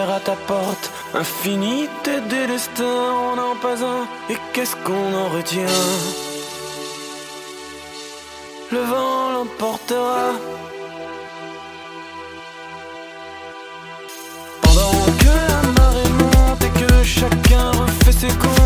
à ta porte. Infinité des destins, on n'en pas un. Et qu'est-ce qu'on en retient? Le vent l'emportera. Pendant que la marée monte et que chacun refait ses cours.